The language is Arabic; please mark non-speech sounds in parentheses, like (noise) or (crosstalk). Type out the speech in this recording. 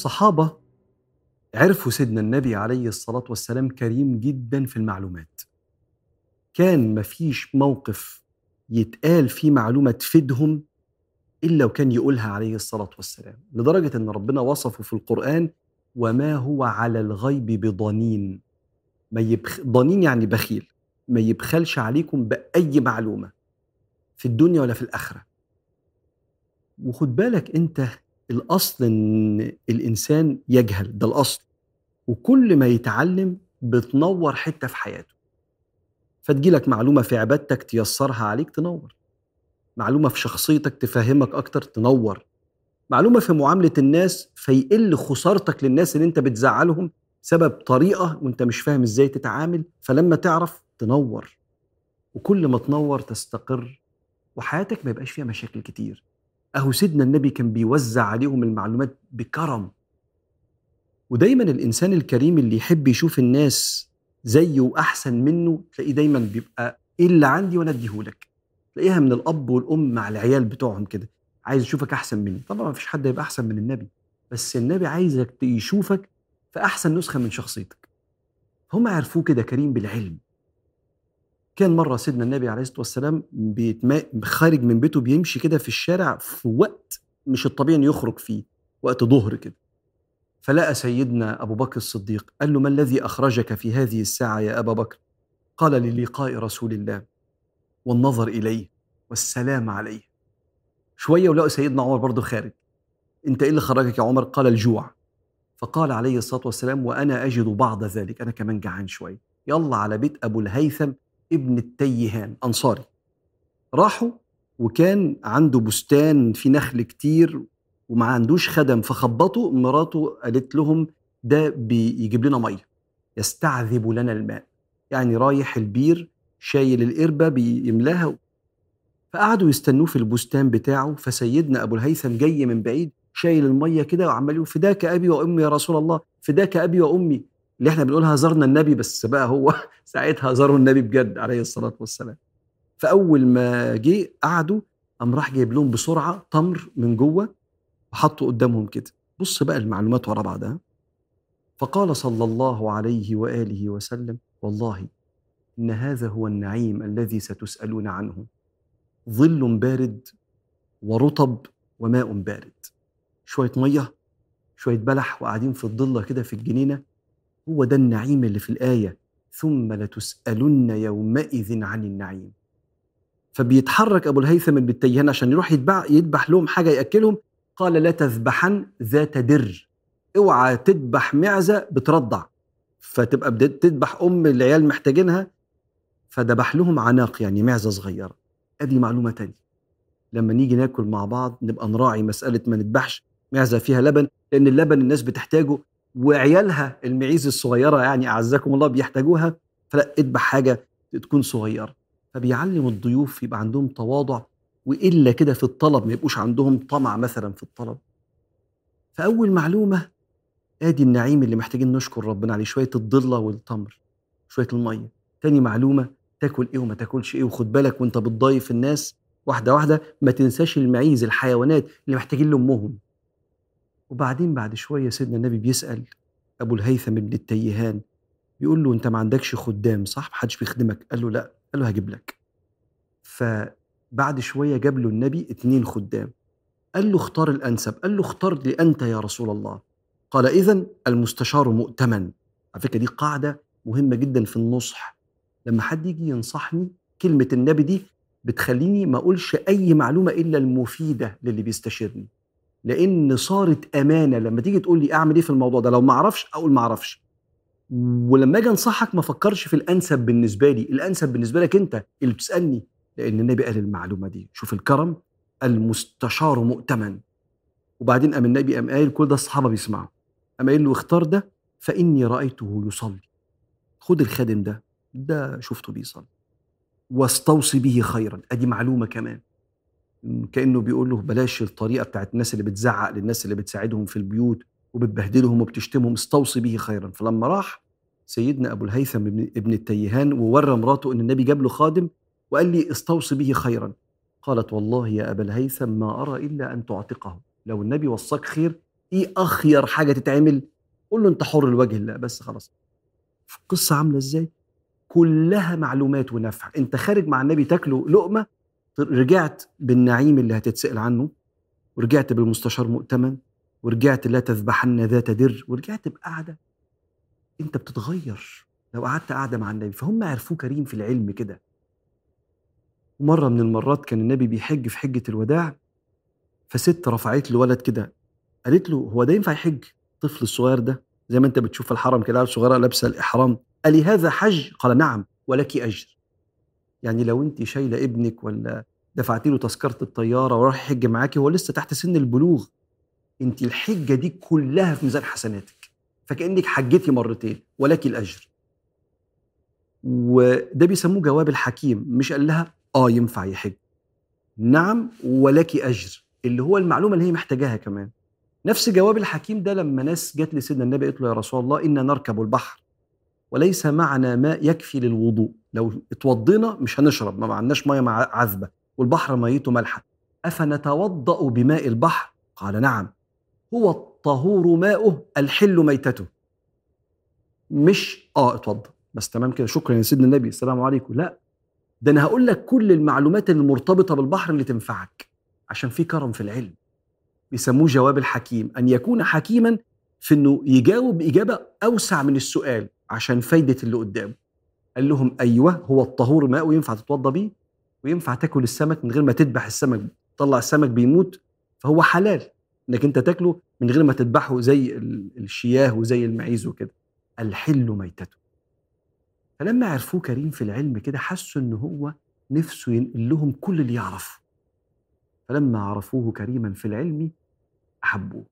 الصحابة عرفوا سيدنا النبي عليه الصلاة والسلام كريم جدا في المعلومات. كان مفيش موقف يتقال فيه معلومة تفيدهم إلا وكان يقولها عليه الصلاة والسلام لدرجة أن ربنا وصفه في القرآن وما هو على الغيب بضنين. ما يبخ... ضنين يعني بخيل ما يبخلش عليكم بأي معلومة في الدنيا ولا في الآخرة. وخد بالك أنت الأصل إن الإنسان يجهل ده الأصل. وكل ما يتعلم بتنور حتة في حياته. فتجيلك معلومة في عبادتك تيسرها عليك تنور. معلومة في شخصيتك تفهمك أكتر تنور. معلومة في معاملة الناس فيقل خسارتك للناس اللي أنت بتزعلهم سبب طريقة وأنت مش فاهم إزاي تتعامل فلما تعرف تنور. وكل ما تنور تستقر وحياتك ما يبقاش فيها مشاكل كتير. أهو سيدنا النبي كان بيوزع عليهم المعلومات بكرم. ودايما الإنسان الكريم اللي يحب يشوف الناس زيه وأحسن منه تلاقيه دايما بيبقى إيه اللي عندي وأنا اديهولك تلاقيها من الأب والأم مع العيال بتوعهم كده عايز يشوفك أحسن مني. طبعا ما فيش حد هيبقى أحسن من النبي بس النبي عايزك يشوفك في أحسن نسخة من شخصيتك. هم عرفوه كده كريم بالعلم. كان مرة سيدنا النبي عليه الصلاة والسلام. خارج من بيته بيمشي كده في الشارع في وقت مش الطبيعي إنه يخرج فيه وقت ظهر كده. فلقى سيدنا أبو بكر الصديق قال له ما الذي أخرجك في هذه الساعة يا أبا بكر؟ قال للقاء رسول الله والنظر إليه والسلام عليه. شوية ولقوا سيدنا عمر برضه خارج. أنت إيه اللي خرجك يا عمر؟ قال الجوع. فقال عليه الصلاة والسلام وأنا أجد بعض ذلك. أنا كمان جعان شوية. يلا على بيت أبو الهيثم ابن التيهان أنصاري. راحوا وكان عنده بستان فيه نخل كتير وما عندوش خدم فخبطوا مراته قالت لهم ده بيجيب لنا مية. يستعذب لنا الماء. يعني رايح البير شايل القربة بيملاها فقعدوا يستنوه في البستان بتاعه فسيدنا أبو الهيثم جاي من بعيد شايل المية كده وعمال يقول فداك أبي وأمي يا رسول الله فداك أبي وأمي. اللي إحنا بنقولها زرنا النبي بس بقى هو (laughs) ساعتها زاروا النبي بجد عليه الصلاة والسلام. فأول ما جه قعدوا قام راح جايب لهم بسرعة تمر من جوه وحطه قدامهم كده. بص بقى المعلومات ورا بعضها. فقال صلى الله عليه وآله وسلم والله إن هذا هو النعيم الذي ستسألون عنه. ظل بارد ورطب وماء بارد. شوية مية شوية بلح وقاعدين في الضلة كده في الجنينة. هو ده النعيم اللي في الآية ثم لتسألن يومئذ عن النعيم. فبيتحرك أبو الهيثم بن التيهان عشان يروح يذبح لهم حاجة يأكلهم. قال لا تذبحن ذات در. اوعى تذبح معزة بترضع. فتبقى تذبح أم العيال محتاجينها. فذبح لهم عناق يعني معزة صغيرة. أدي معلومة تانية. لما نيجي ناكل مع بعض نبقى نراعي مسألة ما نذبحش معزة فيها لبن لأن اللبن الناس بتحتاجه. وعيالها المعيز الصغيرة يعني أعزكم الله بيحتاجوها فلا اذبح حاجة تكون صغيرة. فبيعلم الضيوف يبقى عندهم تواضع وإلا كده في الطلب ما يبقوش عندهم طمع مثلا في الطلب. فأول معلومة آدي النعيم اللي محتاجين نشكر ربنا عليه شوية الضلة والتمر شوية المية. تاني معلومة تاكل إيه وما تاكلش إيه وخد بالك وأنت بتضايف الناس واحدة واحدة ما تنساش المعيز الحيوانات اللي محتاجين لأمهم. وبعدين بعد شوية سيدنا النبي بيسأل أبو الهيثم بن التيهان بيقول له أنت ما عندكش خدام صح؟ محدش بيخدمك. قال له لا. قال له هجيب لك. فبعد شوية جاب له النبي اتنين خدام. قال له اختار الأنسب. قال له اختار لي انت يا رسول الله. قال اذا المستشار مؤتمن. على فكرة دي قاعدة مهمة جدا في النصح. لما حد يجي ينصحني كلمة النبي دي بتخليني ما أقولش أي معلومة إلا المفيدة للي بيستشيرني. لأن صارت أمانة. لما تيجي تقول لي أعمل إيه في الموضوع ده؟ لو ما أعرفش أقول ما أعرفش. ولما أجي أنصحك ما افكرش في الأنسب بالنسبة لي. الأنسب بالنسبة لك أنت اللي بتسألني. لأن النبي قال المعلومة دي. شوف الكرم المستشار مؤتمن. وبعدين قام النبي قام قايل كل ده الصحابة بيسمعوا. قام قايل له اختار ده فإني رأيته يصلي. خد الخادم ده. ده شفته بيصلي. واستوصي به خيرا. أدي معلومة كمان. كأنه بيقول له بلاش الطريقة بتاعت الناس اللي بتزعق للناس اللي بتساعدهم في البيوت وبتبهدلهم وبتشتمهم استوصي به خيرا. فلما راح سيدنا أبو الهيثم ابن التيهان وورى مراته إن النبي جاب له خادم وقال لي استوصي به خيرا. قالت والله يا أبا الهيثم ما أرى إلا أن تعتقه. لو النبي وصاك خير إيه أخير حاجة تتعمل؟ قول له أنت حر لوجه الله بس خلاص. القصة عاملة إزاي؟ كلها معلومات ونفع. أنت خارج مع النبي تاكله لقمة رجعت بالنعيم اللي هتتسأل عنه ورجعت بالمستشار مؤتمن ورجعت لا تذبحن ذات در ورجعت بقعدة. انت بتتغير. لو قعدت قاعدة مع النبي فهم عرفوه كريم في العلم كده. ومرة من المرات كان النبي بيحج في حجة الوداع فست رفعت له ولد كده قالت له هو ده ينفع يحج؟ الطفل الصغير ده زي ما انت بتشوف الحرم كده صغيرة لابسة الإحرام. قال هذا حج؟ قال نعم ولك أجر. يعني لو انت شايلة ابنك ولا دفعت له تذكرة الطيارة وراح يحج معاكي هو لسه تحت سن البلوغ. انت الحجة دي كلها في ميزان حسناتك فكأنك حجتي مرتين ولك الأجر. وده بيسموه جواب الحكيم مش قال لها آه ينفع يحج. نعم ولك أجر اللي هو المعلومة اللي هي محتاجاها كمان. نفس جواب الحكيم ده لما ناس جت لسيدنا النبي قالت له يا رسول الله إنا نركب البحر. وليس معنا ماء يكفي للوضوء. لو اتوضينا مش هنشرب ما معناش مية عذبة. والبحر ميته مالحه أفنتوضأ بماء البحر؟ قال نعم. هو الطهور ماؤه الحل ميتته. مش آه اتوضى بس تمام كده. شكرا يا سيدنا النبي. السلام عليكم. لا. ده أنا هقول لك كل المعلومات المرتبطة بالبحر اللي تنفعك. عشان في كرم في العلم. بيسموه جواب الحكيم. أن يكون حكيما في إنه يجاوب إجابة أوسع من السؤال عشان فايدة اللي قدامه. قال لهم أيوه هو الطهور ماء وينفع تتوضى بيه؟ وينفع تاكل السمك من غير ما تذبح السمك تطلع السمك بيموت فهو حلال إنك أنت تاكله من غير ما تذبحه زي الشياه وزي المعيز وكده. الحل ميتته. فلما عرفوه كريم في العلم كده حسوا إن هو نفسه ينقل لهم كل اللي يعرفه. فلما عرفوه كريما في العلم أحبوه.